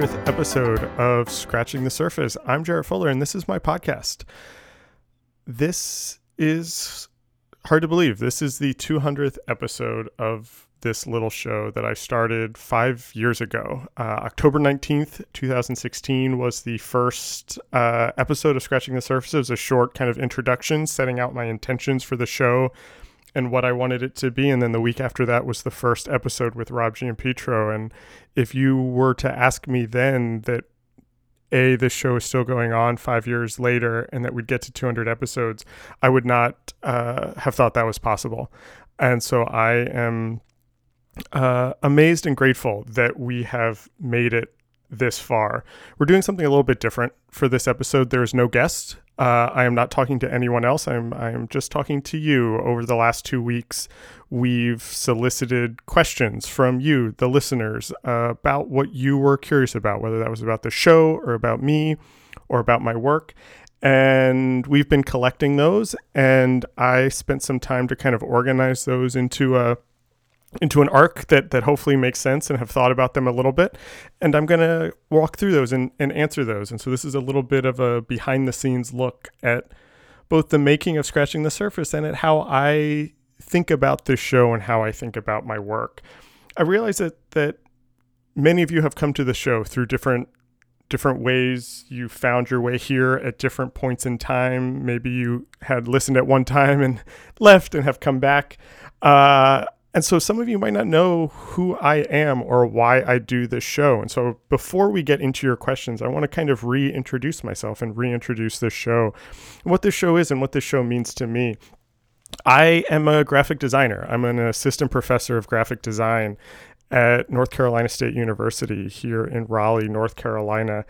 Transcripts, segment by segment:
welcome 200th episode of Scratching the Surface. I'm Jarrett Fuller, and this is my podcast. This is hard to believe. This is the 200th episode of this little show that I started five years ago. Uh, October 19th, 2016 was the first uh, episode of Scratching the Surface. It was a short kind of introduction, setting out my intentions for the show and what I wanted it to be. And then the week after that was the first episode with Rob Giampietro. And Petro. And if you were to ask me then that a this show is still going on five years later and that we'd get to 200 episodes i would not uh, have thought that was possible and so i am uh, amazed and grateful that we have made it this far. We're doing something a little bit different for this episode. There is no guest. Uh, I am not talking to anyone else. I'm I'm just talking to you. Over the last two weeks, we've solicited questions from you, the listeners, uh, about what you were curious about, whether that was about the show or about me or about my work. And we've been collecting those, and I spent some time to kind of organize those into a into an arc that that hopefully makes sense and have thought about them a little bit. And i'm going to walk through those and, and answer those. And so this is a little bit of a behind the scenes look at both the making of scratching the surface and at how i think about this show and how i think about my work. I realize that that many of you have come to the show through different different ways. You found your way here at different points in time. Maybe you had listened at one time and left and have come back. Uh, and so some of you might not know who I am or why I do this show. And so before we get into your questions, I want to kind of reintroduce myself and reintroduce this show, what this show is and what this show means to me. I am a graphic designer. I'm an assistant professor of graphic design at North Carolina State University here in Raleigh, North Carolina.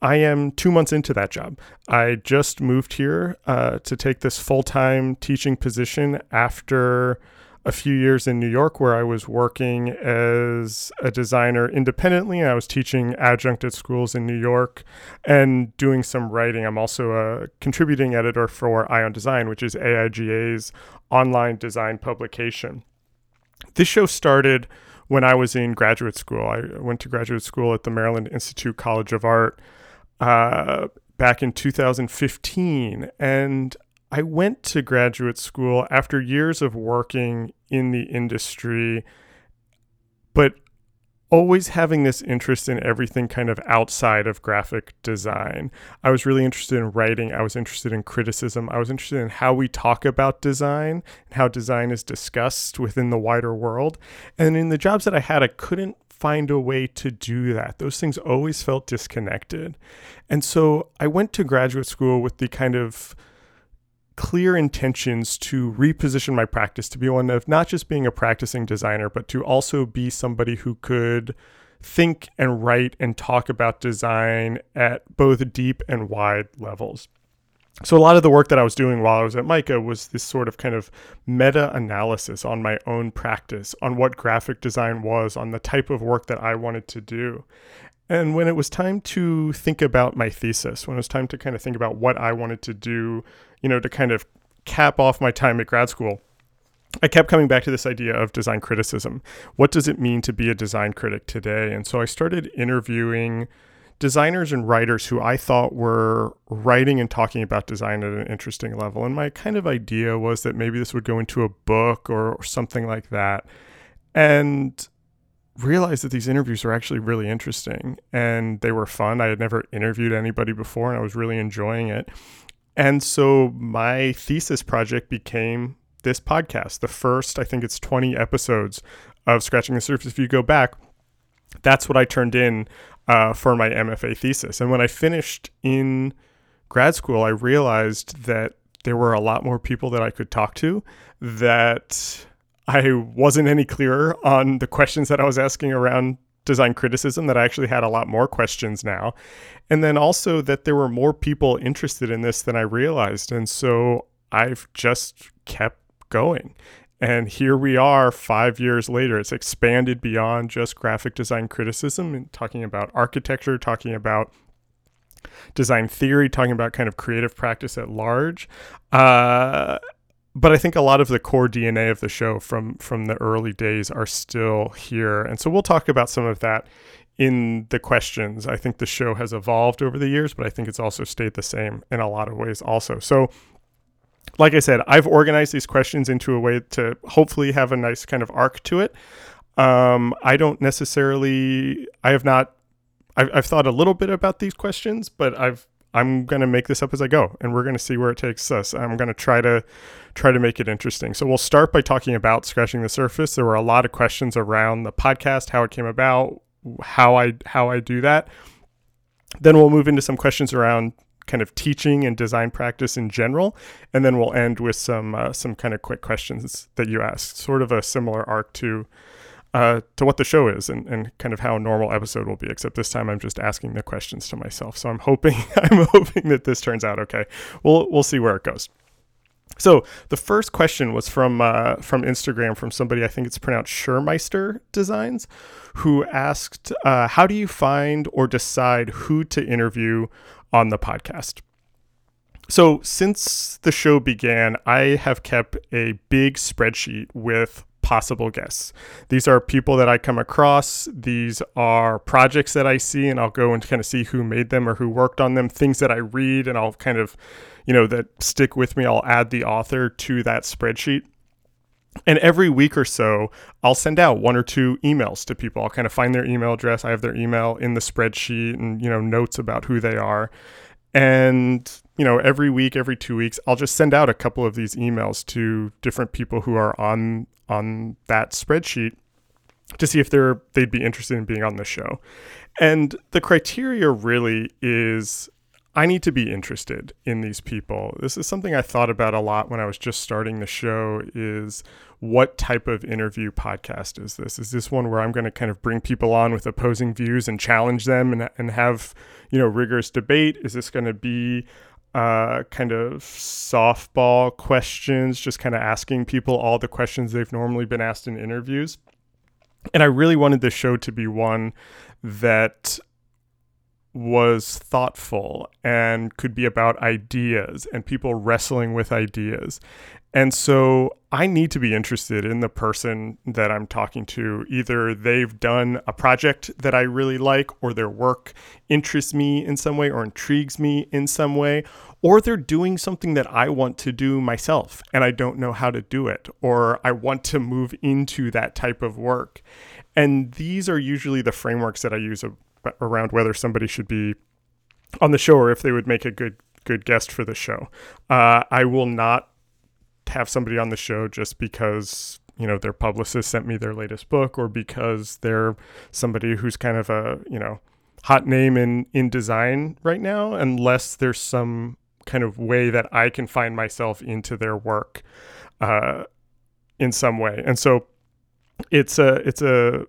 I am two months into that job. I just moved here uh, to take this full time teaching position after a few years in New York where I was working as a designer independently. I was teaching adjunct at schools in New York and doing some writing. I'm also a contributing editor for Eye on Design, which is AIGA's online design publication. This show started when I was in graduate school. I went to graduate school at the Maryland Institute College of Art uh, back in 2015. And I went to graduate school after years of working in the industry, but always having this interest in everything kind of outside of graphic design. I was really interested in writing, I was interested in criticism, I was interested in how we talk about design and how design is discussed within the wider world. And in the jobs that I had, I couldn't find a way to do that. Those things always felt disconnected. And so I went to graduate school with the kind of clear intentions to reposition my practice to be one of not just being a practicing designer, but to also be somebody who could think and write and talk about design at both deep and wide levels. So, a lot of the work that I was doing while I was at MICA was this sort of kind of meta analysis on my own practice, on what graphic design was, on the type of work that I wanted to do. And when it was time to think about my thesis, when it was time to kind of think about what I wanted to do you know, to kind of cap off my time at grad school, I kept coming back to this idea of design criticism. What does it mean to be a design critic today? And so I started interviewing designers and writers who I thought were writing and talking about design at an interesting level. And my kind of idea was that maybe this would go into a book or, or something like that. And realized that these interviews were actually really interesting and they were fun. I had never interviewed anybody before and I was really enjoying it. And so my thesis project became this podcast, the first, I think it's 20 episodes of Scratching the Surface. If you go back, that's what I turned in uh, for my MFA thesis. And when I finished in grad school, I realized that there were a lot more people that I could talk to, that I wasn't any clearer on the questions that I was asking around design criticism that I actually had a lot more questions now. And then also that there were more people interested in this than I realized. And so I've just kept going. And here we are five years later. It's expanded beyond just graphic design criticism and talking about architecture, talking about design theory, talking about kind of creative practice at large. Uh, but I think a lot of the core DNA of the show from from the early days are still here, and so we'll talk about some of that in the questions. I think the show has evolved over the years, but I think it's also stayed the same in a lot of ways also. So like I said, I've organized these questions into a way to hopefully have a nice kind of arc to it. Um, I don't necessarily, I have not, I've, I've thought a little bit about these questions, but I've, I'm going to make this up as I go and we're going to see where it takes us. I'm going to try to try to make it interesting. So we'll start by talking about scratching the surface. There were a lot of questions around the podcast, how it came about, how I how I do that. Then we'll move into some questions around kind of teaching and design practice in general, and then we'll end with some uh, some kind of quick questions that you asked, sort of a similar arc to uh, to what the show is and, and kind of how a normal episode will be. Except this time I'm just asking the questions to myself. So I'm hoping I'm hoping that this turns out okay. We'll we'll see where it goes. So the first question was from uh, from Instagram from somebody I think it's pronounced Schurmeister Designs, who asked, uh, "How do you find or decide who to interview on the podcast. So, since the show began, I have kept a big spreadsheet with possible guests. These are people that I come across, these are projects that I see, and I'll go and kind of see who made them or who worked on them, things that I read, and I'll kind of, you know, that stick with me. I'll add the author to that spreadsheet. And every week or so, I'll send out one or two emails to people. I'll kind of find their email address. I have their email in the spreadsheet and, you know, notes about who they are. And, you know, every week, every two weeks, I'll just send out a couple of these emails to different people who are on on that spreadsheet to see if they're they'd be interested in being on the show. And the criteria really is I need to be interested in these people. This is something I thought about a lot when I was just starting the show is what type of interview podcast is this? Is this one where I'm going to kind of bring people on with opposing views and challenge them and, and have, you know, rigorous debate? Is this going to be uh, kind of softball questions, just kind of asking people all the questions they've normally been asked in interviews? And I really wanted this show to be one that was thoughtful and could be about ideas and people wrestling with ideas. And so I need to be interested in the person that I'm talking to. Either they've done a project that I really like, or their work interests me in some way or intrigues me in some way, or they're doing something that I want to do myself and I don't know how to do it, or I want to move into that type of work. And these are usually the frameworks that I use uh, around whether somebody should be on the show or if they would make a good good guest for the show. Uh, I will not have somebody on the show just because you know their publicist sent me their latest book or because they're somebody who's kind of a you know hot name in in design right now unless there's some kind of way that I can find myself into their work uh, in some way and so it's a it's a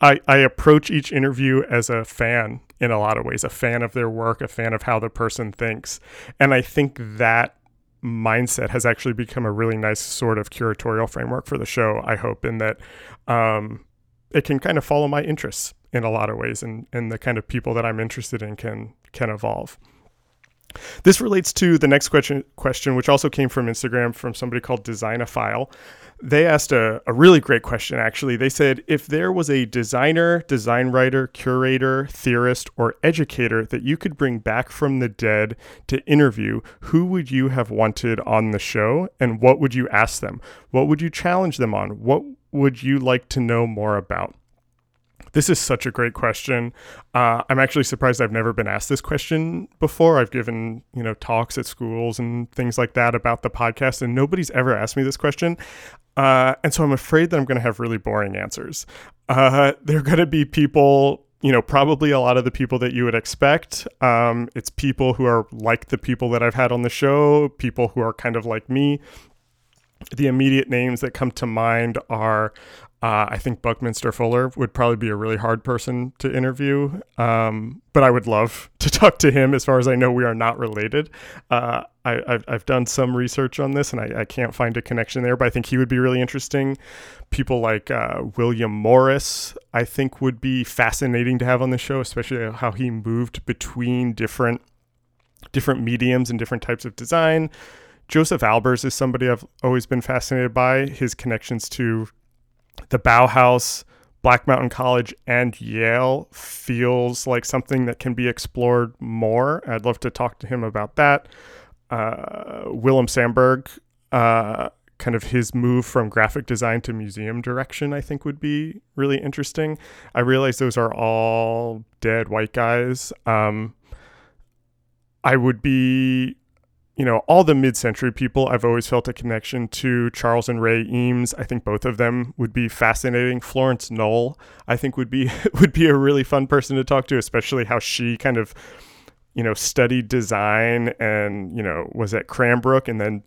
I, I approach each interview as a fan in a lot of ways, a fan of their work, a fan of how the person thinks. And I think that mindset has actually become a really nice sort of curatorial framework for the show, I hope, in that um, it can kind of follow my interests in a lot of ways and, and the kind of people that I'm interested in can can evolve. This relates to the next question, question, which also came from Instagram from somebody called Designophile. They asked a, a really great question, actually. They said if there was a designer, design writer, curator, theorist, or educator that you could bring back from the dead to interview, who would you have wanted on the show and what would you ask them? What would you challenge them on? What would you like to know more about? This is such a great question. Uh, I'm actually surprised I've never been asked this question before. I've given you know talks at schools and things like that about the podcast, and nobody's ever asked me this question. Uh, and so I'm afraid that I'm going to have really boring answers. Uh, they're going to be people, you know, probably a lot of the people that you would expect. Um, it's people who are like the people that I've had on the show, people who are kind of like me. The immediate names that come to mind are uh, I think Buckminster Fuller would probably be a really hard person to interview, um, but I would love to talk to him. As far as I know, we are not related. Uh, I, have done some research on this, and I, I, can't find a connection there. But I think he would be really interesting. People like uh, William Morris, I think, would be fascinating to have on the show, especially how he moved between different different mediums and different types of design Josef Albers is somebody I've always been fascinated by. His connections to the Bauhaus, Black Mountain College, and Yale feels like something that can be explored more. I'd love to talk to him about that. Uh, Willem Sandberg, uh, kind of his move from graphic design to museum direction, I think would be really interesting. I realize those are all dead white guys. Um, I would be, you know, all the mid century people, I've always felt a connection to Charles and Ray Eames. I think both of them would be fascinating. Florence Knoll, I think would be would be a really fun person to talk to, especially how she kind of you know, studied design and, you know, was at Cranbrook and then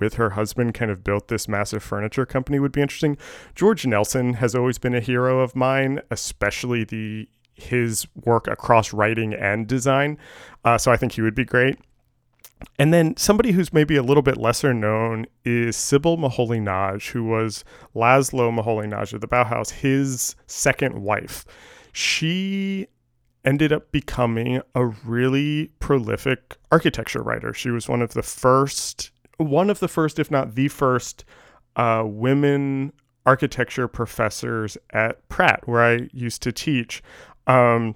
with her husband kind of built this massive furniture company would be interesting. George Nelson has always been a hero of mine, especially the his work across writing and design. Uh, so I think he would be great. And then somebody who's maybe a little bit lesser known is Sybil Moholy-Nagy, who was Laszlo Moholy-Nagy of the Bauhaus, his second wife. She ended up becoming a really prolific architecture writer. She was one of the first one of the first, if not the first, uh, women architecture professors at Pratt, where I used to teach. Um,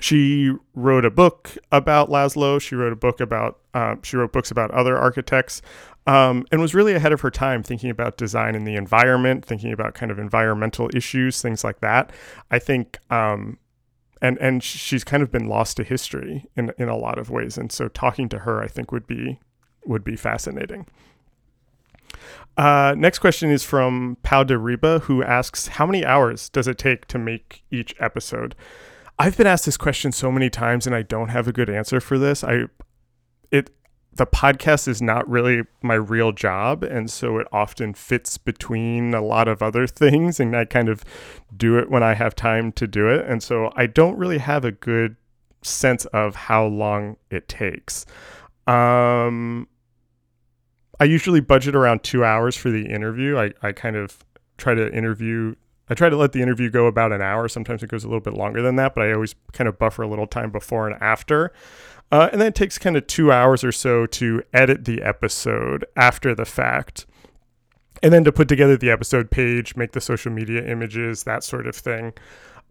she wrote a book about Laszlo. She wrote a book about uh, she wrote books about other architects, um, and was really ahead of her time, thinking about design in the environment, thinking about kind of environmental issues, things like that. I think, um, and and she's kind of been lost to history in in a lot of ways, and so talking to her, I think, would be would be fascinating. Uh, next question is from Pau de Riba, who asks, "How many hours does it take to make each episode?" I've been asked this question so many times, and I don't have a good answer for this. I, it, the podcast is not really my real job, and so it often fits between a lot of other things, and I kind of do it when I have time to do it, and so I don't really have a good sense of how long it takes. Um, I usually budget around two hours for the interview. I, I kind of try to interview. I try to let the interview go about an hour. Sometimes it goes a little bit longer than that, but I always kind of buffer a little time before and after. Uh, and then it takes kind of two hours or so to edit the episode after the fact. And then to put together the episode page, make the social media images, that sort of thing.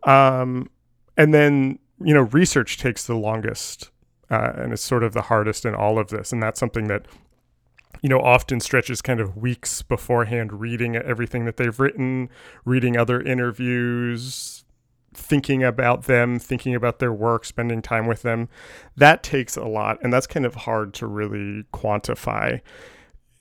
Um, and then, you know, research takes the longest uh, and it's sort of the hardest in all of this. And that's something that you know often stretches kind of weeks beforehand, reading everything that they've written, reading other interviews, thinking about them, thinking about their work, spending time with them. That takes a lot, and that's kind of hard to really quantify.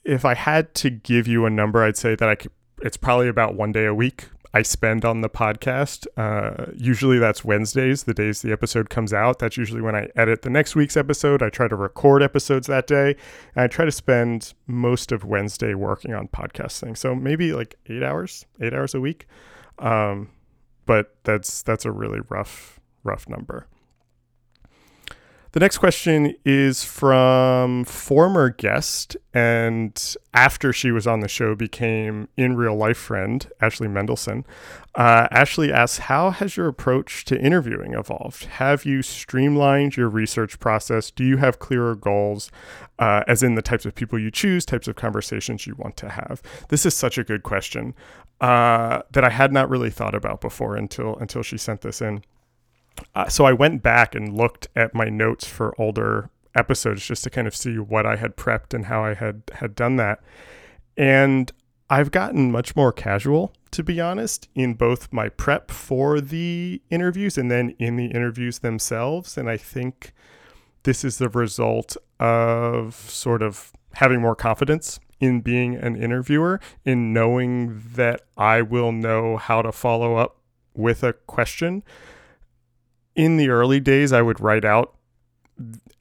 If I had to give you a number, I'd say that I could, it's probably about one day a week I spend on the podcast. Uh, usually that's Wednesdays, the days the episode comes out. That's usually when I edit the next week's episode. I try to record episodes that day. And I try to spend most of Wednesday working on podcasting. So maybe like eight hours, eight hours a week. Um, but that's that's a really rough, rough number. The next question is from former guest and after she was on the show became in real life friend Ashley Mendelson. Uh, Ashley asks, "How has your approach to interviewing evolved? Have you streamlined your research process? Do you have clearer goals, uh, as in the types of people you choose, types of conversations you want to have?" This is such a good question uh, that I had not really thought about before until until she sent this in. Uh, so I went back and looked at my notes for older episodes just to kind of see what I had prepped and how I had had done that. And I've gotten much more casual, to be honest, in both my prep for the interviews and then in the interviews themselves. And I think this is the result of sort of having more confidence in being an interviewer, in knowing that I will know how to follow up with a question in the early days, I would write out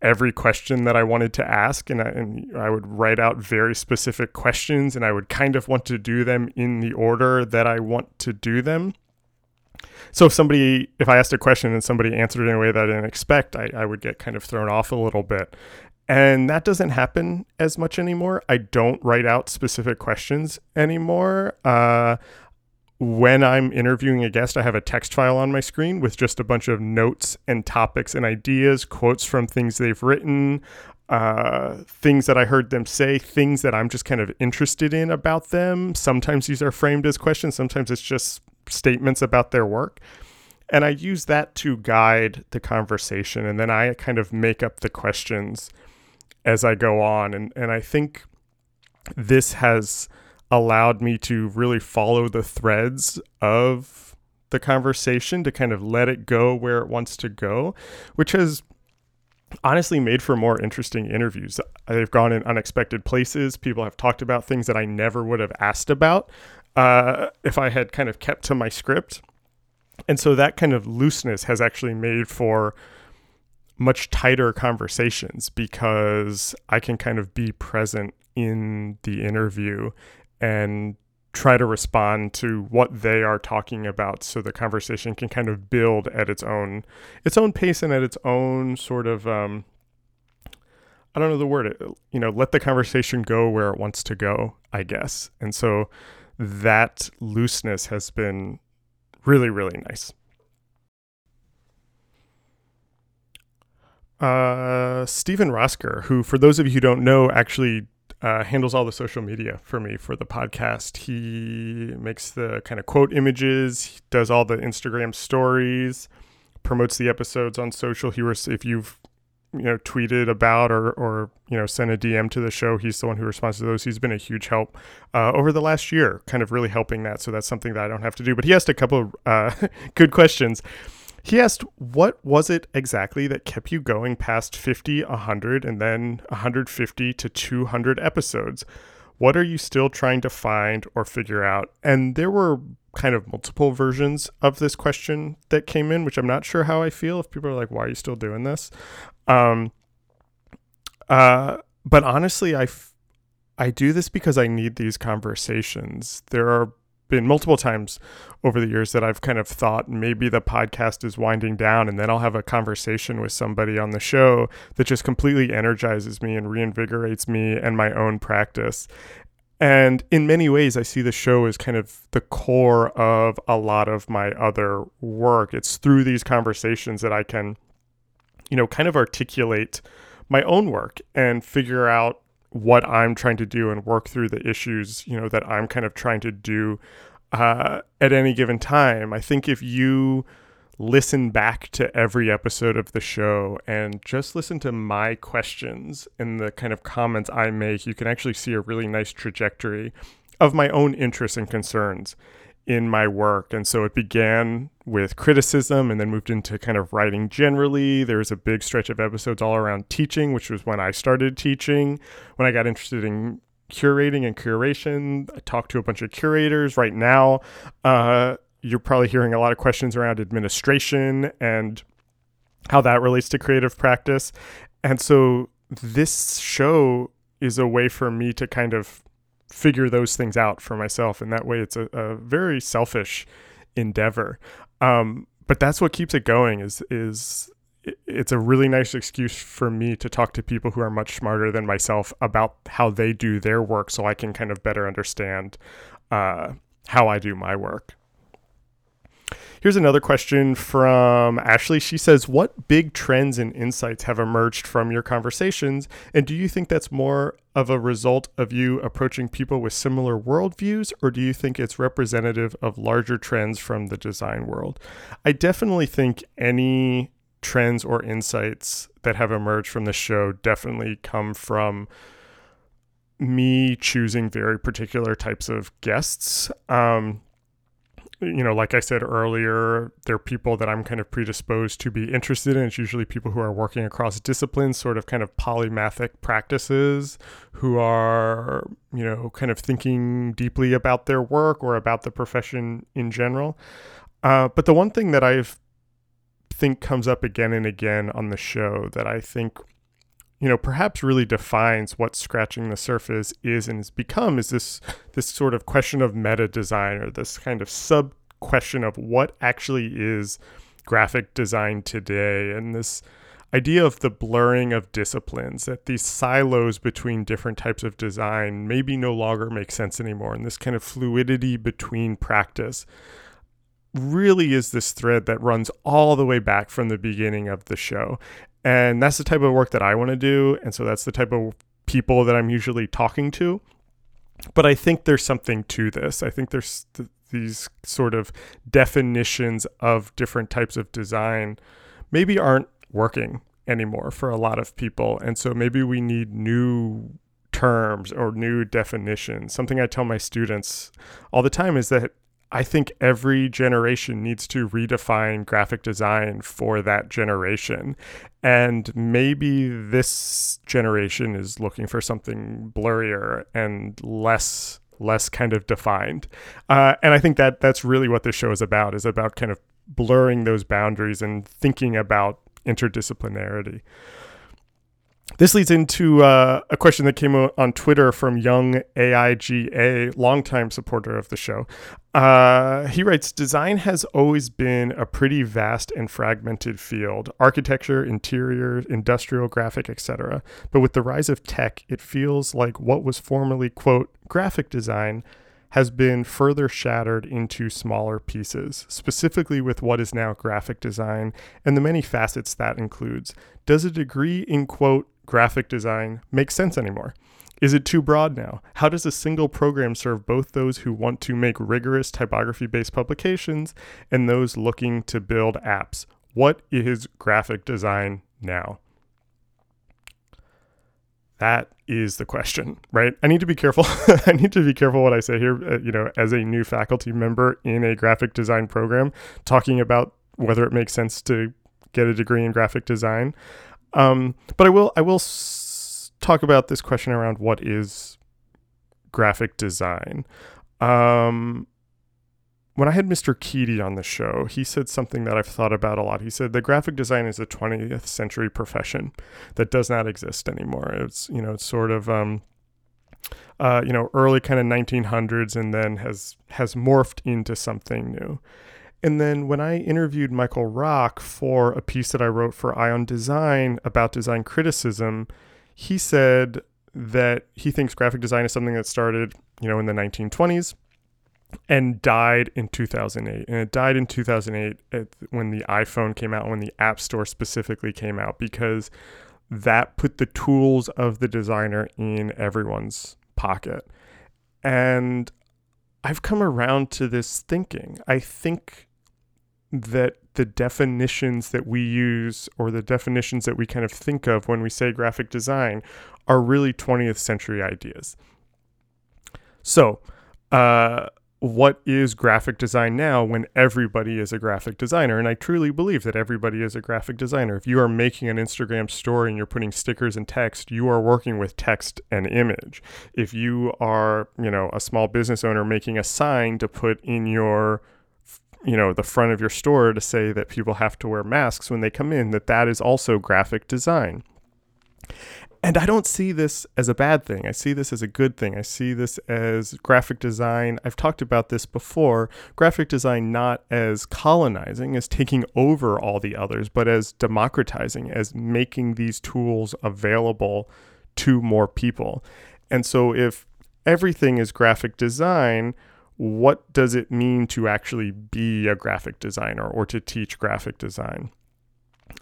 every question that I wanted to ask, and I, and I would write out very specific questions, and I would kind of want to do them in the order that I want to do them. So if somebody, if I asked a question and somebody answered it in a way that I didn't expect, I, I would get kind of thrown off a little bit. And that doesn't happen as much anymore. I don't write out specific questions anymore. Uh, when I'm interviewing a guest, I have a text file on my screen with just a bunch of notes and topics and ideas, quotes from things they've written, uh, things that I heard them say, things that I'm just kind of interested in about them. Sometimes these are framed as questions, sometimes it's just statements about their work. And I use that to guide the conversation. And then I kind of make up the questions as I go on. And, and I think this has allowed me to really follow the threads of the conversation to kind of let it go where it wants to go, which has honestly made for more interesting interviews. They've gone in unexpected places. People have talked about things that I never would have asked about uh, if I had kind of kept to my script. And so that kind of looseness has actually made for much tighter conversations because I can kind of be present in the interview and try to respond to what they are talking about so the conversation can kind of build at its own its own pace and at its own sort of um, I don't know the word you know let the conversation go where it wants to go I guess. And so that looseness has been really really nice. Uh, Stephen Rosker, who, for those of you who don't know, actually uh, handles all the social media for me for the podcast. He makes the kind of quote images, does all the Instagram stories, promotes the episodes on social. He was, if you've you know tweeted about or or you know sent a DM to the show, he's the one who responds to those. He's been a huge help uh, over the last year, kind of really helping that. So that's something that I don't have to do. But he asked a couple of uh, good questions. He asked, What was it exactly that kept you going past 50, 100, and then 150 to 200 episodes? What are you still trying to find or figure out? And there were kind of multiple versions of this question that came in, which I'm not sure how I feel. If people are like, Why are you still doing this? Um, uh, but honestly, I, f- I do this because I need these conversations. There are been multiple times over the years that I've kind of thought maybe the podcast is winding down and then I'll have a conversation with somebody on the show that just completely energizes me and reinvigorates me and my own practice. And in many ways, I see the show as kind of the core of a lot of my other work. It's through these conversations that I can, you know, kind of articulate my own work and figure out what I'm trying to do and work through the issues, you know, that I'm kind of trying to do uh, at any given time. I think if you listen back to every episode of the show and just listen to my questions and the kind of comments I make, you can actually see a really nice trajectory of my own interests and concerns in my work. And so it began with criticism and then moved into kind of writing generally. There was a big stretch of episodes all around teaching, which was when I started teaching, when I got interested in curating and curation. I talked to a bunch of curators right now. Uh, you're probably hearing a lot of questions around administration and how that relates to creative practice. And so this show is a way for me to kind of figure those things out for myself. And that way it's a, a very selfish endeavor. Um, but that's what keeps it going is, is it's a really nice excuse for me to talk to people who are much smarter than myself about how they do their work so I can kind of better understand uh, how I do my work. Here's another question from Ashley. She says, What big trends and insights have emerged from your conversations? And do you think that's more of a result of you approaching people with similar worldviews, or do you think it's representative of larger trends from the design world? I definitely think any trends or insights that have emerged from the show definitely come from me choosing very particular types of guests. Um, you know, like I said earlier, they're people that I'm kind of predisposed to be interested in. It's usually people who are working across disciplines, sort of kind of polymathic practices, who are, you know, kind of thinking deeply about their work or about the profession in general. Uh, but the one thing that I think comes up again and again on the show that I think you know perhaps really defines what scratching the surface is and has become is this this sort of question of meta design or this kind of sub question of what actually is graphic design today and this idea of the blurring of disciplines that these silos between different types of design maybe no longer make sense anymore and this kind of fluidity between practice really is this thread that runs all the way back from the beginning of the show. And that's the type of work that I want to do. And so that's the type of people that I'm usually talking to. But I think there's something to this. I think there's th- these sort of definitions of different types of design maybe aren't working anymore for a lot of people. And so maybe we need new terms or new definitions. Something I tell my students all the time is that I think every generation needs to redefine graphic design for that generation. And maybe this generation is looking for something blurrier and less less kind of defined. Uh, and I think that that's really what this show is about, is about kind of blurring those boundaries and thinking about interdisciplinarity. This leads into uh, a question that came on Twitter from Young AIGA, longtime supporter of the show. Uh, he writes Design has always been a pretty vast and fragmented field architecture, interior, industrial, graphic, etc. But with the rise of tech, it feels like what was formerly, quote, graphic design has been further shattered into smaller pieces, specifically with what is now graphic design and the many facets that includes. Does a degree in, quote, graphic design make sense anymore? Is it too broad now? How does a single program serve both those who want to make rigorous typography based publications and those looking to build apps? What is graphic design now? That is the question, right? I need to be careful. I need to be careful what I say here, uh, you know, as a new faculty member in a graphic design program, talking about whether it makes sense to get a degree in graphic design. Um, but I will, I will s- talk about this question around what is graphic design. Um, when I had Mr. Keedy on the show, he said something that I've thought about a lot. He said the graphic design is a 20th century profession that does not exist anymore. It's you know it's sort of um, uh, you know early kind of 1900s and then has has morphed into something new. And then when I interviewed Michael Rock for a piece that I wrote for Eye on Design about design criticism, he said that he thinks graphic design is something that started you know in the 1920s and died in 2008. And it died in 2008 when the iPhone came out, when the App Store specifically came out, because that put the tools of the designer in everyone's pocket. And I've come around to this thinking. I think that the definitions that we use or the definitions that we kind of think of when we say graphic design are really 20th century ideas. So, uh, what is graphic design now when everybody is a graphic designer? And I truly believe that everybody is a graphic designer. If you are making an Instagram story and you're putting stickers and text, you are working with text and image. If you are, you know, a small business owner making a sign to put in your you know the front of your store to say that people have to wear masks when they come in that that is also graphic design and I don't see this as a bad thing. I see this as a good thing. I see this as graphic design. I've talked about this before. Graphic design not as colonizing, as taking over all the others, but as democratizing, as making these tools available to more people. And so if everything is graphic design, what does it mean to actually be a graphic designer or to teach graphic design?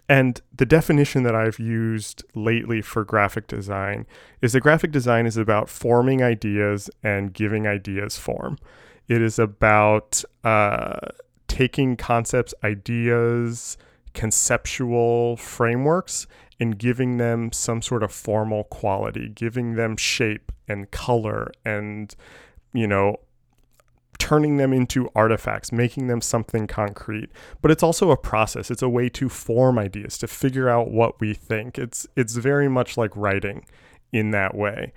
And the definition that I've used lately for graphic design is that graphic design is about forming ideas and giving ideas form. It is about uh, taking concepts, ideas, conceptual frameworks, and giving them some sort of formal quality, giving them shape and color and, you know, turning them into artifacts, making them something concrete. But it's also a process. It's a way to form ideas, to figure out what we think. It's it's very much like writing in that way.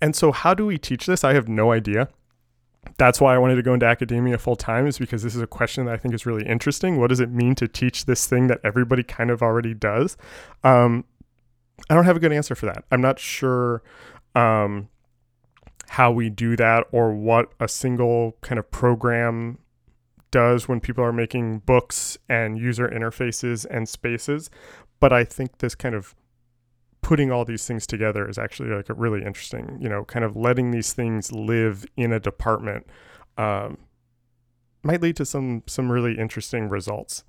And so how do we teach this? I have no idea. That's why I wanted to go into academia full time is because this is a question that I think is really interesting. What does it mean to teach this thing that everybody kind of already does? Um, I don't have a good answer for that. I'm not sure um, how we do that or what a single kind of program does when people are making books and user interfaces and spaces. But I think this kind of putting all these things together is actually like a really interesting, you know, kind of letting these things live in a department um, might lead to some some really interesting results.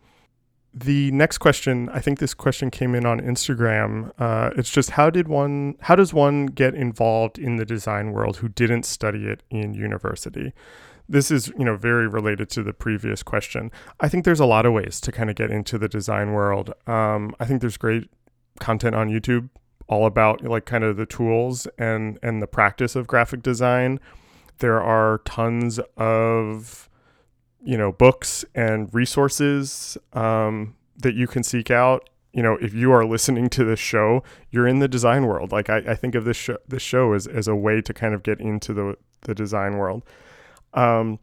The next question, I think this question came in on Instagram. Uh, it's just how did one, how does one get involved in the design world who didn't study it in university? This is, you know, very related to the previous question. I think there's a lot of ways to kind of get into the design world. Um, I think there's great content on YouTube all about like kind of the tools and and the practice of graphic design. There are tons of you know books and resources um, that you can seek out you know if you are listening to this show you're in the design world like i, I think of this show this show as, as a way to kind of get into the the design world um,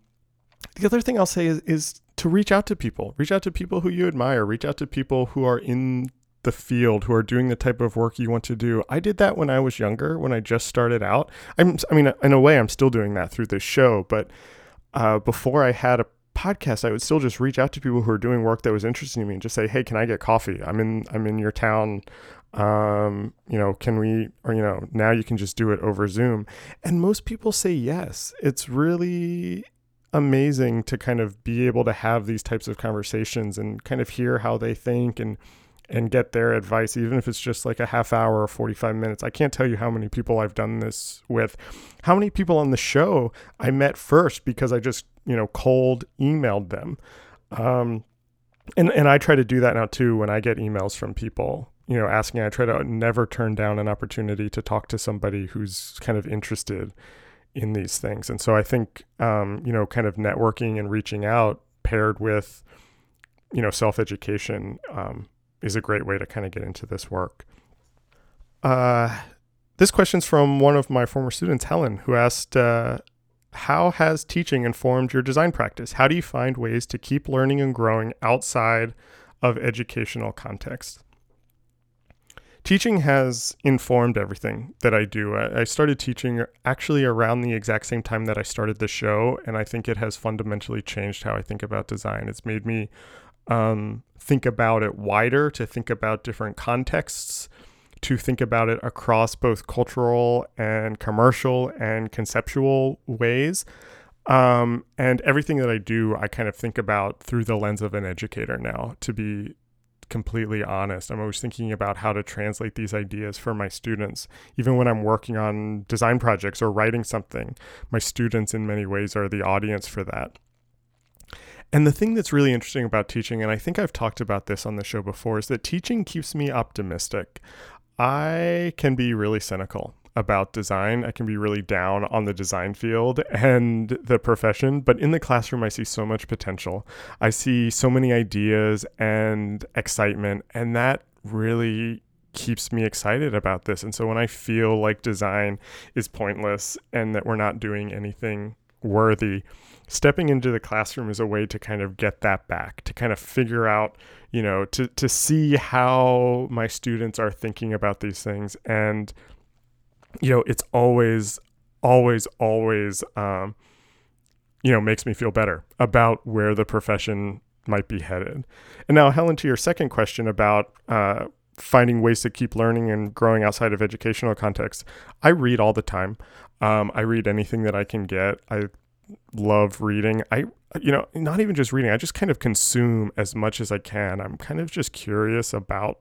the other thing i'll say is, is to reach out to people reach out to people who you admire reach out to people who are in the field who are doing the type of work you want to do. I did that when I was younger, when I just started out. I'm, I mean, in a way, I'm still doing that through this show, but uh, before I had a podcast, I would still just reach out to people who are doing work that was interesting to me and just say, "Hey, can I get coffee? I'm in I'm in your town. Um, you know, can we or you know, now you can just do it over Zoom." And most people say yes. It's really amazing to kind of be able to have these types of conversations and kind of hear how they think and and get their advice, even if it's just like a half hour or 45 minutes. I can't tell you how many people I've done this with. How many people on the show I met first because I just, you know, cold emailed them. Um, and, and I try to do that now too when I get emails from people, you know, asking. I try to never turn down an opportunity to talk to somebody who's kind of interested in these things. And so I think, um, you know, kind of networking and reaching out paired with, you know, self education um, is a great way to kind of get into this work. Uh, this question's from one of my former students, Helen, who asked, uh, How has teaching informed your design practice? How do you find ways to keep learning and growing outside of educational context? Teaching has informed everything that I do. I started teaching actually around the exact same time that I started the show, and I think it has fundamentally changed how I think about design. It's made me um, think about it wider, to think about different contexts, to think about it across both cultural and commercial and conceptual ways. Um, and everything that I do, I kind of think about through the lens of an educator now, to be completely honest. I'm always thinking about how to translate these ideas for my students. Even when I'm working on design projects or writing something, my students, in many ways, are the audience for that. And the thing that's really interesting about teaching, and I think I've talked about this on the show before, is that teaching keeps me optimistic. I can be really cynical about design. I can be really down on the design field and the profession, but in the classroom, I see so much potential. I see so many ideas and excitement, and that really keeps me excited about this. And so when I feel like design is pointless and that we're not doing anything worthy, stepping into the classroom is a way to kind of get that back, to kind of figure out, you know, to to see how my students are thinking about these things. And, you know, it's always, always, always um, you know, makes me feel better about where the profession might be headed. And now, Helen, to your second question about uh, finding ways to keep learning and growing outside of educational context, I read all the time. Um, I read anything that I can get. I love reading. I, you know, not even just reading, I just kind of consume as much as I can. I'm kind of just curious about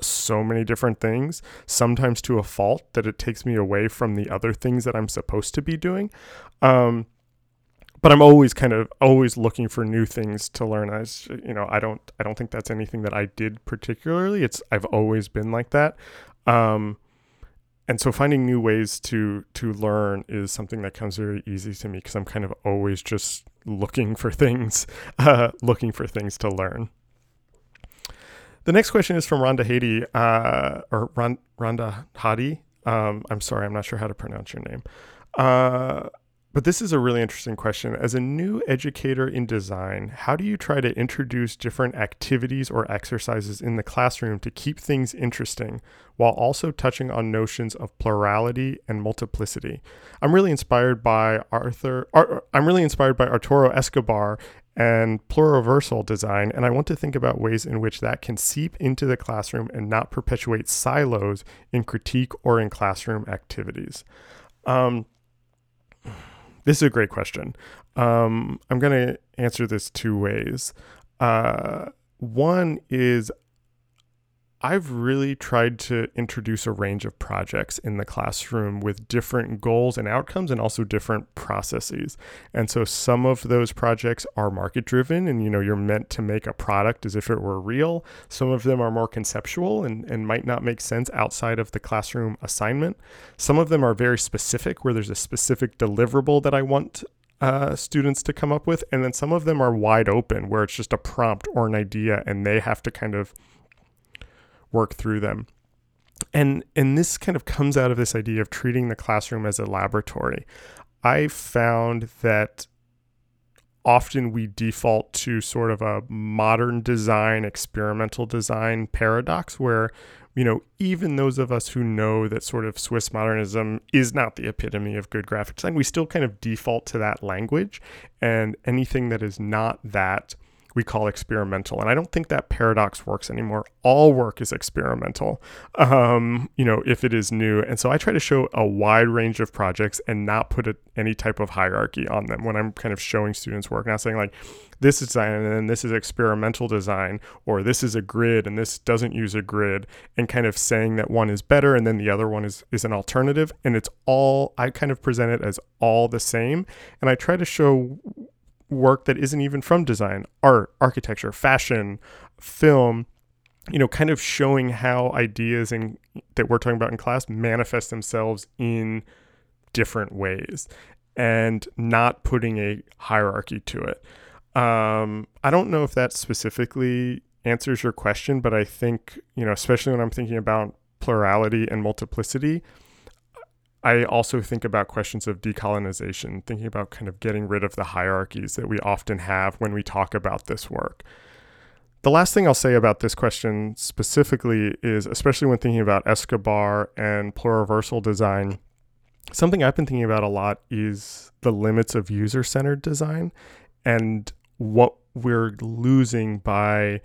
so many different things, sometimes to a fault that it takes me away from the other things that I'm supposed to be doing. Um, but I'm always kind of always looking for new things to learn. As you know, I don't I don't think that's anything that I did particularly. It's I've always been like that. Um, and so finding new ways to to learn is something that comes very easy to me because I'm kind of always just looking for things, uh, looking for things to learn. The next question is from Rhonda Hady, uh, or Rhonda Hadi. Um, I'm sorry, I'm not sure how to pronounce your name. Uh, but this is a really interesting question. As a new educator in design, how do you try to introduce different activities or exercises in the classroom to keep things interesting while also touching on notions of plurality and multiplicity? I'm really inspired by Arthur Ar, I'm really inspired by Arturo Escobar and pluriversal design, and I want to think about ways in which that can seep into the classroom and not perpetuate silos in critique or in classroom activities. Um, this is a great question. Um, I'm going to answer this two ways. Uh, one is I've really tried to introduce a range of projects in the classroom with different goals and outcomes and also different processes. And so some of those projects are market driven and you know you're meant to make a product as if it were real. Some of them are more conceptual and, and might not make sense outside of the classroom assignment. Some of them are very specific where there's a specific deliverable that I want uh, students to come up with. And then some of them are wide open where it's just a prompt or an idea and they have to kind of work through them. And and this kind of comes out of this idea of treating the classroom as a laboratory. I found that often we default to sort of a modern design, experimental design paradox where, you know, even those of us who know that sort of Swiss modernism is not the epitome of good graphic design, we still kind of default to that language. And anything that is not that we call experimental. And I don't think that paradox works anymore. All work is experimental, um, you know, if it is new. And so I try to show a wide range of projects and not put a, any type of hierarchy on them when I'm kind of showing students work, not saying like this is design and then this is experimental design or this is a grid and this doesn't use a grid and kind of saying that one is better and then the other one is, is an alternative. And it's all, I kind of present it as all the same. And I try to show work that isn't even from design, art, architecture, fashion, film, you know, kind of showing how ideas and that we're talking about in class manifest themselves in different ways and not putting a hierarchy to it. Um, I don't know if that specifically answers your question, but I think, you know, especially when I'm thinking about plurality and multiplicity, I also think about questions of decolonization, thinking about kind of getting rid of the hierarchies that we often have when we talk about this work. The last thing I'll say about this question specifically is, especially when thinking about Escobar and pluriversal design, something I've been thinking about a lot is the limits of user centered design and what we're losing by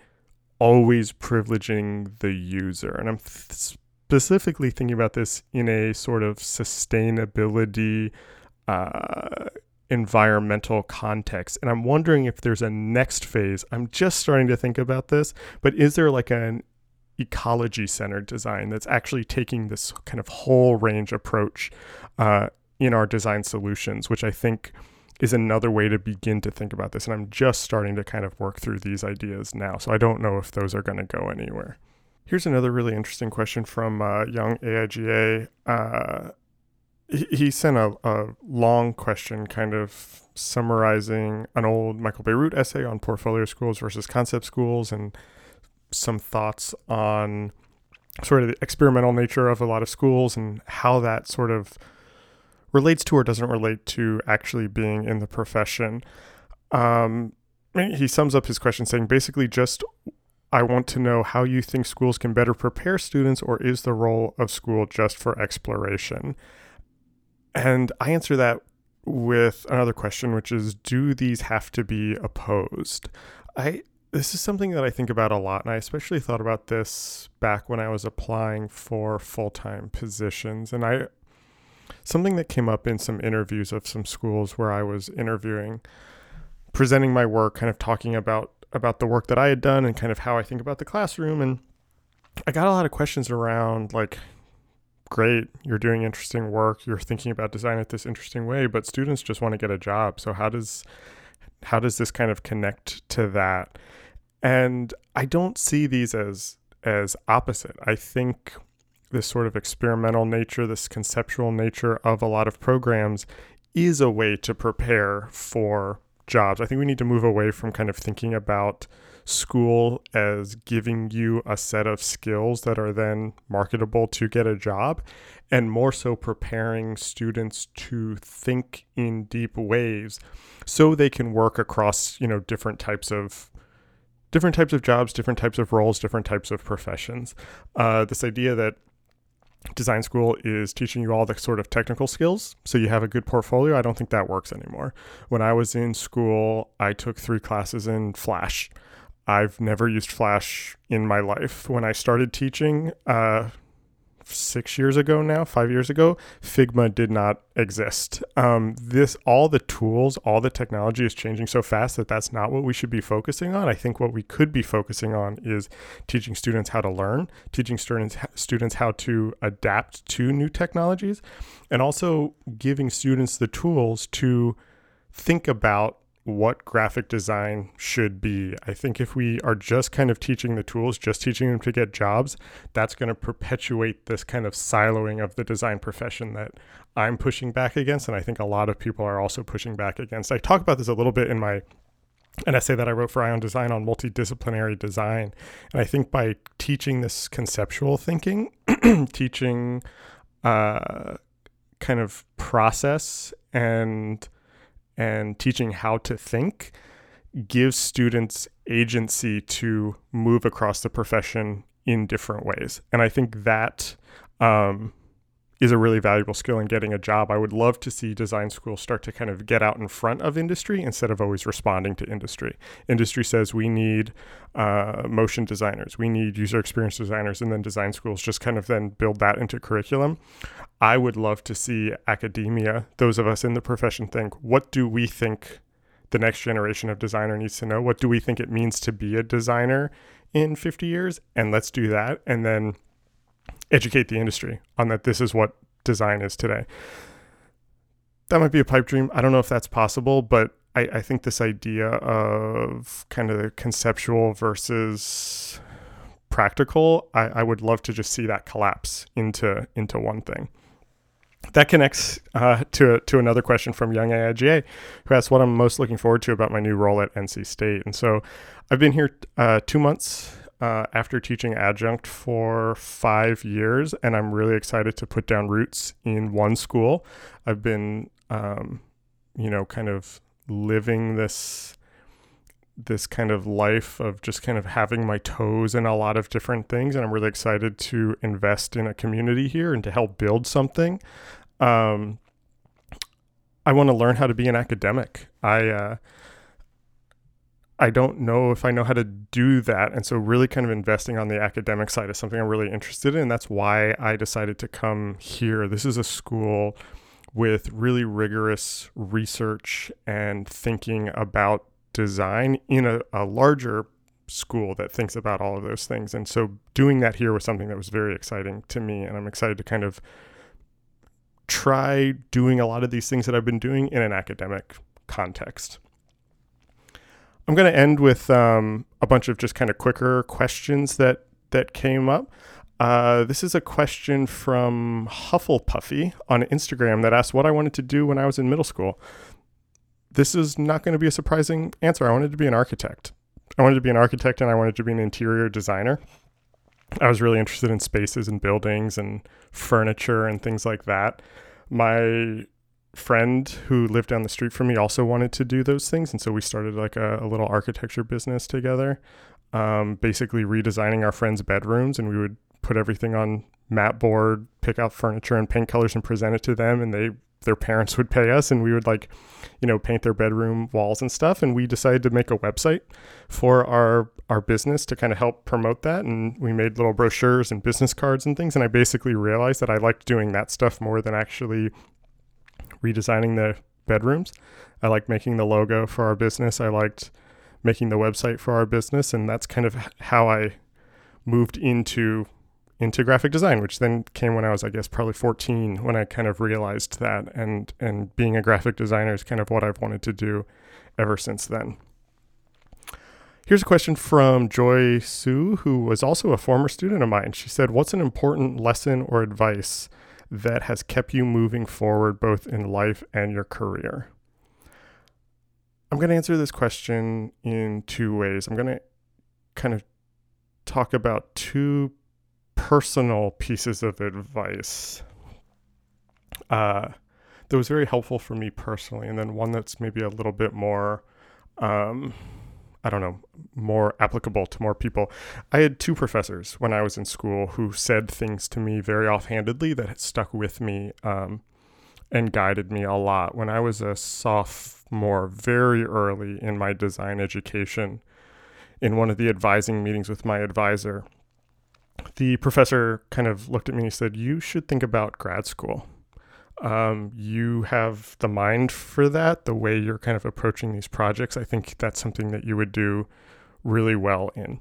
always privileging the user. And I'm th- specifically thinking about this in a sort of sustainability uh, environmental context. And I'm wondering if there's a next phase. I'm just starting to think about this, but is there like an ecology centered design that's actually taking this kind of whole range approach uh, in our design solutions, which I think is another way to begin to think about this. And I'm just starting to kind of work through these ideas now. So I don't know if those are going to go anywhere. Here's another really interesting question from uh, Young AIGA. Uh, he, he sent a, a, long question, kind of summarizing an old Michael Bierut essay on portfolio schools versus concept schools and some thoughts on sort of the experimental nature of a lot of schools and how that sort of relates to or doesn't relate to actually being in the profession. Um, he sums up his question saying basically just I want to know how you think schools can better prepare students, or is the role of school just for exploration? And I answer that with another question, which is Do these have to be opposed? I this is something that I think about a lot, and I especially thought about this back when I was applying for full time positions. And I something that came up in some interviews of some schools where I was interviewing, presenting my work, kind of talking about about the work that I had done and kind of how I think about the classroom. And I got a lot of questions around like, great, you're doing interesting work, you're thinking about design it this interesting way, but students just want to get a job. So how does how does this kind of connect to that? And I don't see these as as opposite. I think this sort of experimental nature, this conceptual nature of a lot of programs is a way to prepare for jobs. I think we need to move away from kind of thinking about school as giving you a set of skills that are then marketable to get a job and more so preparing students to think in deep ways so they can work across, you know, different types of different types of jobs, different types of roles, different types of professions. Uh, this idea that design school is teaching you all the sort of technical skills so you have a good portfolio. I don't think that works anymore. When i was in school i took three classes in flash. I've never used flash in my life. When i started teaching uh, six years ago now, five years ago, Figma did not exist. Um, this, all the tools, all the technology is changing so fast that that's not what we should be focusing on. I think what we could be focusing on is teaching students how to learn, teaching students students how to adapt to new technologies, and also giving students the tools to think about what graphic design should be. I think if we are just kind of teaching the tools, just teaching them to get jobs, that's going to perpetuate this kind of siloing of the design profession that I'm pushing back against. And I think a lot of people are also pushing back against. I talk about this a little bit in my an essay that I wrote for Eye on Design on multidisciplinary design. And I think by teaching this conceptual thinking, teaching uh, kind of process and and teaching how to think gives students agency to move across the profession in different ways. And I think that um, is a really valuable skill in getting a job. I would love to see design schools start to kind of get out in front of industry instead of always responding to industry. Industry says we need uh, motion designers, we need user experience designers, and then design schools just kind of then build that into curriculum. I would love to see academia, those of us in the profession, think what do we think the next generation of designer needs to know? What do we think it means to be a designer in 50 years? And let's do that. And then educate the industry on that this is what design is today. That might be a pipe dream. I don't know if that's possible, but I, I think this idea of kind of the conceptual versus practical, I, I would love to just see that collapse into into one thing that connects uh, to to another question from Young AIGA, who asks what I'm most looking forward to about my new role at NC State. And so, I've been here uh, two months uh, after teaching adjunct for five years, and I'm really excited to put down roots in one school. I've been, um, you know, kind of living this this kind of life of just kind of having my toes in a lot of different things and i'm really excited to invest in a community here and to help build something um, i want to learn how to be an academic i uh, i don't know if i know how to do that and so really kind of investing on the academic side is something i'm really interested in that's why i decided to come here this is a school with really rigorous research and thinking about design in a, a larger school that thinks about all of those things. And so doing that here was something that was very exciting to me. And I'm excited to kind of try doing a lot of these things that I've been doing in an academic context. I'm going to end with um, a bunch of just kind of quicker questions that that came up. Uh, this is a question from Hufflepuffy on Instagram that asked what I wanted to do when I was in middle school this is not going to be a surprising answer. I wanted to be an architect. I wanted to be an architect and I wanted to be an interior designer. I was really interested in spaces and buildings and furniture and things like that. My friend who lived down the street from me also wanted to do those things. And so we started like a, a little architecture business together, um, basically redesigning our friends' bedrooms. And we would put everything on mat board, pick out furniture and paint colors and present it to them. And they their parents would pay us and we would like you know paint their bedroom walls and stuff and we decided to make a website for our our business to kind of help promote that and we made little brochures and business cards and things and I basically realized that I liked doing that stuff more than actually redesigning the bedrooms. I liked making the logo for our business. I liked making the website for our business and that's kind of how I moved into into graphic design, which then came when I was, I guess, probably 14 when I kind of realized that. And, and being a graphic designer is kind of what I've wanted to do ever since then. Here's a question from Joy Sue, who was also a former student of mine. She said, What's an important lesson or advice that has kept you moving forward both in life and your career? I'm going to answer this question in two ways. I'm going to kind of talk about two personal pieces of advice uh, that was very helpful for me personally, and then one that's maybe a little bit more, um, I don't know, more applicable to more people. I had two professors when I was in school who said things to me very offhandedly that stuck with me um, and guided me a lot. When I was a sophomore, very early in my design education, in one of the advising meetings with my advisor, the professor kind of looked at me and he said, You should think about grad school. Um, you have the mind for that, the way you're kind of approaching these projects. I think that's something that you would do really well in.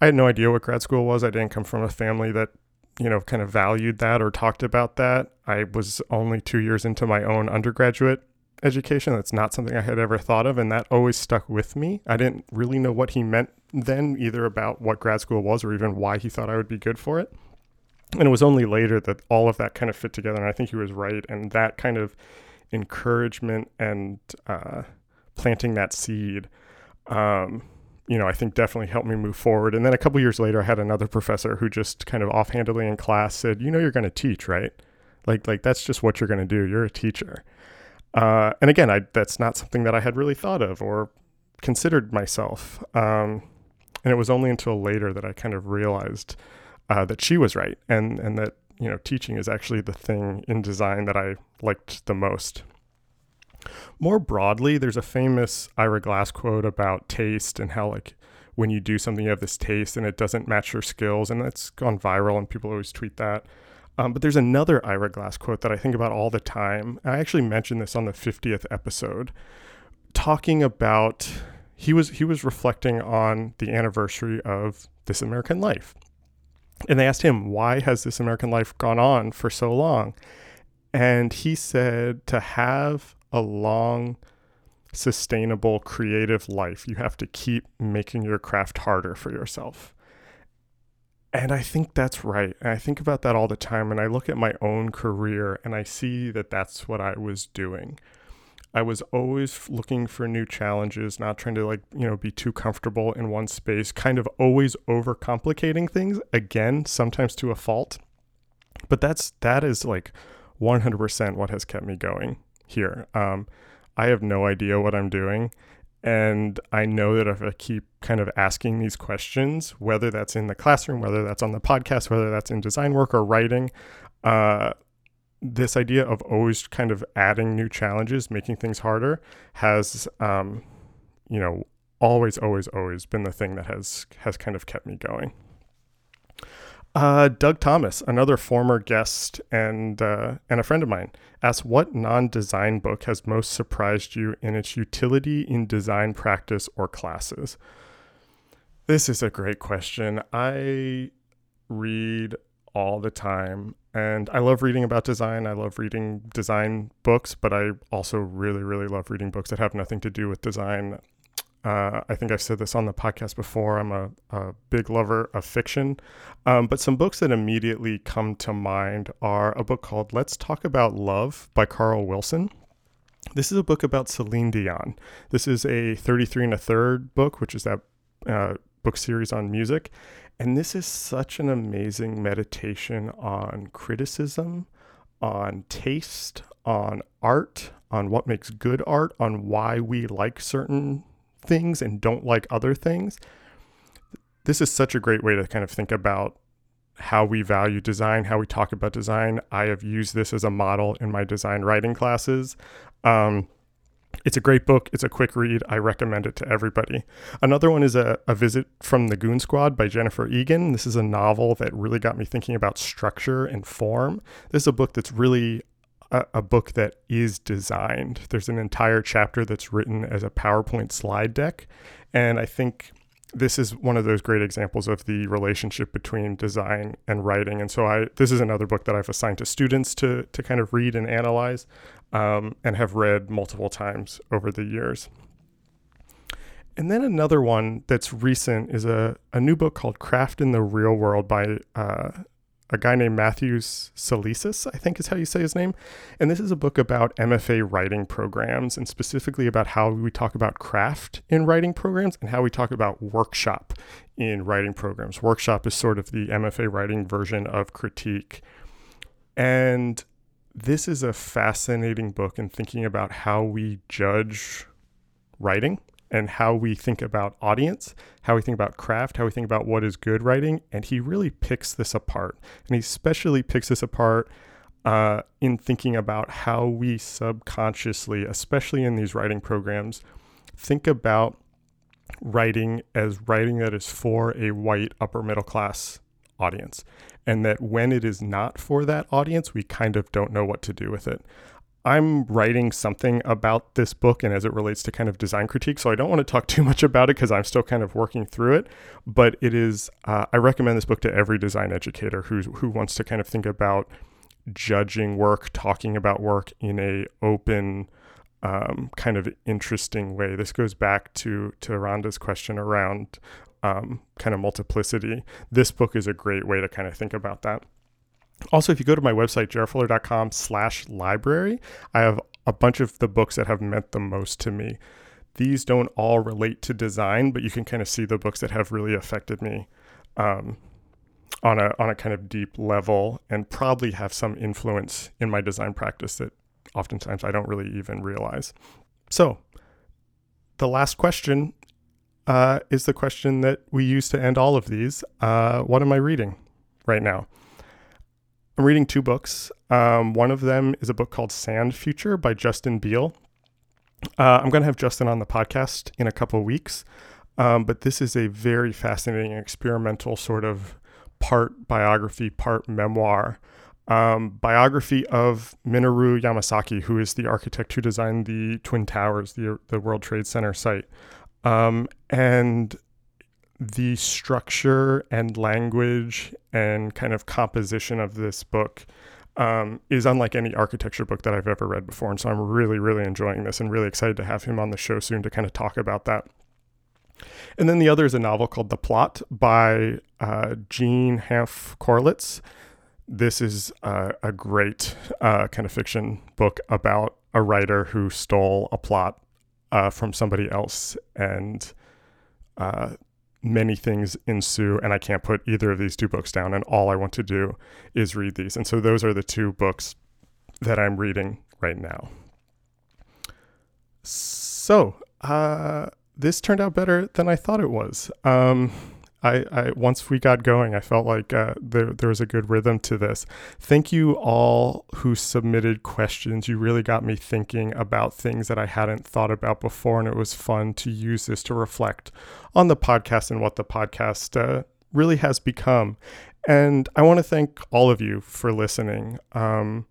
I had no idea what grad school was. I didn't come from a family that, you know, kind of valued that or talked about that. I was only two years into my own undergraduate education. That's not something I had ever thought of, and that always stuck with me. I didn't really know what he meant then, either about what grad school was or even why he thought I would be good for it. And it was only later that all of that kind of fit together, and I think he was right. And that kind of encouragement and uh, planting that seed, um, you know, I think definitely helped me move forward. And then a couple years later, I had another professor who just kind of offhandedly in class said, "You know, you're going to teach, right? Like, like that's just what you're going to do. You're a teacher." Uh, and again, I, that's not something that I had really thought of or considered myself. Um, and it was only until later that I kind of realized uh, that she was right, and and that you know teaching is actually the thing in design that I liked the most. More broadly, there's a famous Ira Glass quote about taste and how like when you do something you have this taste and it doesn't match your skills, and that's gone viral and people always tweet that. Um, but there's another Ira Glass quote that I think about all the time. I actually mentioned this on the 50th episode, talking about he was he was reflecting on the anniversary of This American Life, and they asked him why has This American Life gone on for so long, and he said to have a long sustainable creative life you have to keep making your craft harder for yourself and I think that's right. And I think about that all the time. And I look at my own career and I see that that's what I was doing. I was always looking for new challenges, not trying to like, you know, be too comfortable in one space, kind of always overcomplicating things again, sometimes to a fault. But that's that is like 100% what has kept me going here. Um, I have no idea what I'm doing. And I know that if I keep kind of asking these questions, whether that's in the classroom, whether that's on the podcast, whether that's in design work or writing, uh, this idea of always kind of adding new challenges, making things harder, has, um, you know, always, always, always been the thing that has has kind of kept me going. Uh, Doug Thomas, another former guest and uh, and a friend of mine, asks what non-design book has most surprised you in its utility in design practice or classes. This is a great question. I read all the time and I love reading about design. I love reading design books, but I also really, really love reading books that have nothing to do with design. Uh, I think I've said this on the podcast before. I'm a, a big lover of fiction. Um, but some books that immediately come to mind are a book called Let's Talk About Love by Carl Wilson. This is a book about Celine Dion. This is a 33 and a third book, which is that uh, book series on music. And this is such an amazing meditation on criticism, on taste, on art, on what makes good art, on why we like certain things and don't like other things. This is such a great way to kind of think about how we value design, how we talk about design. I have used this as a model in my design writing classes. Um, it's a great book. It's a quick read. I recommend it to everybody. Another one is a, a Visit from the Goon Squad by Jennifer Egan. This is a novel that really got me thinking about structure and form. This is a book that's really a, a, book that is designed. There's an entire chapter that's written as a PowerPoint slide deck. And I think this is one of those great examples of the relationship between design and writing. And so I this is another book that I've assigned to students to to kind of read and analyze um, and have read multiple times over the years. And then another one that's recent is a, a new book called Craft in the Real World by uh, a guy named Matthews Salesses, I think is how you say his name. And this is a book about MFA writing programs and specifically about how we talk about craft in writing programs and how we talk about workshop in writing programs. Workshop is sort of the MFA writing version of critique. And this is a fascinating book in thinking about how we judge writing and how we think about audience, how we think about craft, how we think about what is good writing. And he really picks this apart. And he especially picks this apart uh, in thinking about how we subconsciously, especially in these writing programs, think about writing as writing that is for a white upper middle class audience. And that when it is not for that audience, we kind of don't know what to do with it. I'm writing something about this book and as it relates to kind of design critique. So I don't want to talk too much about it because I'm still kind of working through it. But it is, uh, I recommend this book to every design educator who, who wants to kind of think about judging work, talking about work in a open, um, kind of interesting way. This goes back to to Rhonda's question around um, kind of multiplicity. This book is a great way to kind of think about that. Also, if you go to my website, jaredfuller.com slash library, I have a bunch of the books that have meant the most to me. These don't all relate to design, but you can kind of see the books that have really affected me um, on a on a kind of deep level, and probably have some influence in my design practice that oftentimes I don't really even realize. So, the last question uh, is the question that we use to end all of these. Uh, what am I reading right now? I'm reading two books. Um, one of them is a book called Sand Future by Justin Beal. Uh, I'm going to have Justin on the podcast in a couple weeks, um, but this is a very fascinating experimental sort of part biography, part memoir um, biography of Minoru Yamasaki, who is the architect who designed the Twin Towers, the, the World Trade Center site. Um, and the structure and language and kind of composition of this book um, is unlike any architecture book that I've ever read before. And so I'm really, really enjoying this and really excited to have him on the show soon to kind of talk about that. And then the other is a novel called The Plot by uh, Jean Hanff Korelitz. This is uh, a great uh, kind of fiction book about a writer who stole a plot uh, from somebody else and uh, many things ensue and i can't put either of these two books down and all i want to do is read these. And so those are the two books that i'm reading right now. So uh, this turned out better than i thought it was. Um, I, I once we got going, I felt like uh, there there was a good rhythm to this. Thank you all who submitted questions. You really got me thinking about things that I hadn't thought about before, and it was fun to use this to reflect on the podcast and what the podcast uh, really has become. And I want to thank all of you for listening. Um,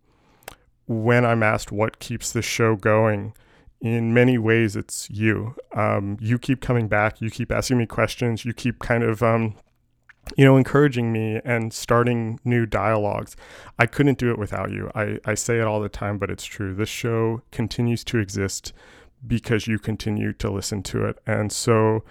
when I'm asked what keeps the show going in many ways, it's you. Um, you keep coming back. You keep asking me questions. You keep kind of, um, you know, encouraging me and starting new dialogues. I couldn't do it without you. I, I say it all the time, but it's true. This show continues to exist because you continue to listen to it. And so,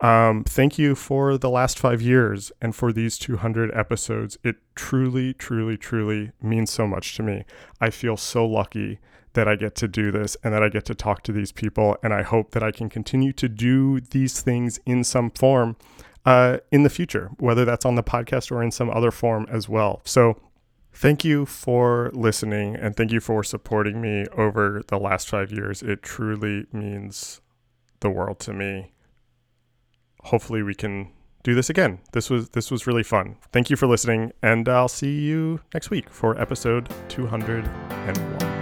um, thank you for the last five years and for these 200 episodes. It truly, truly, truly means so much to me. I feel so lucky that I get to do this and that I get to talk to these people. And I hope that I can continue to do these things in some form uh, in the future, whether that's on the podcast or in some other form as well. So, thank you for listening and thank you for supporting me over the last five years. It truly means the world to me. Hopefully, we can do this again. This was this was really fun. Thank you for listening, and I'll see you next week for episode 201.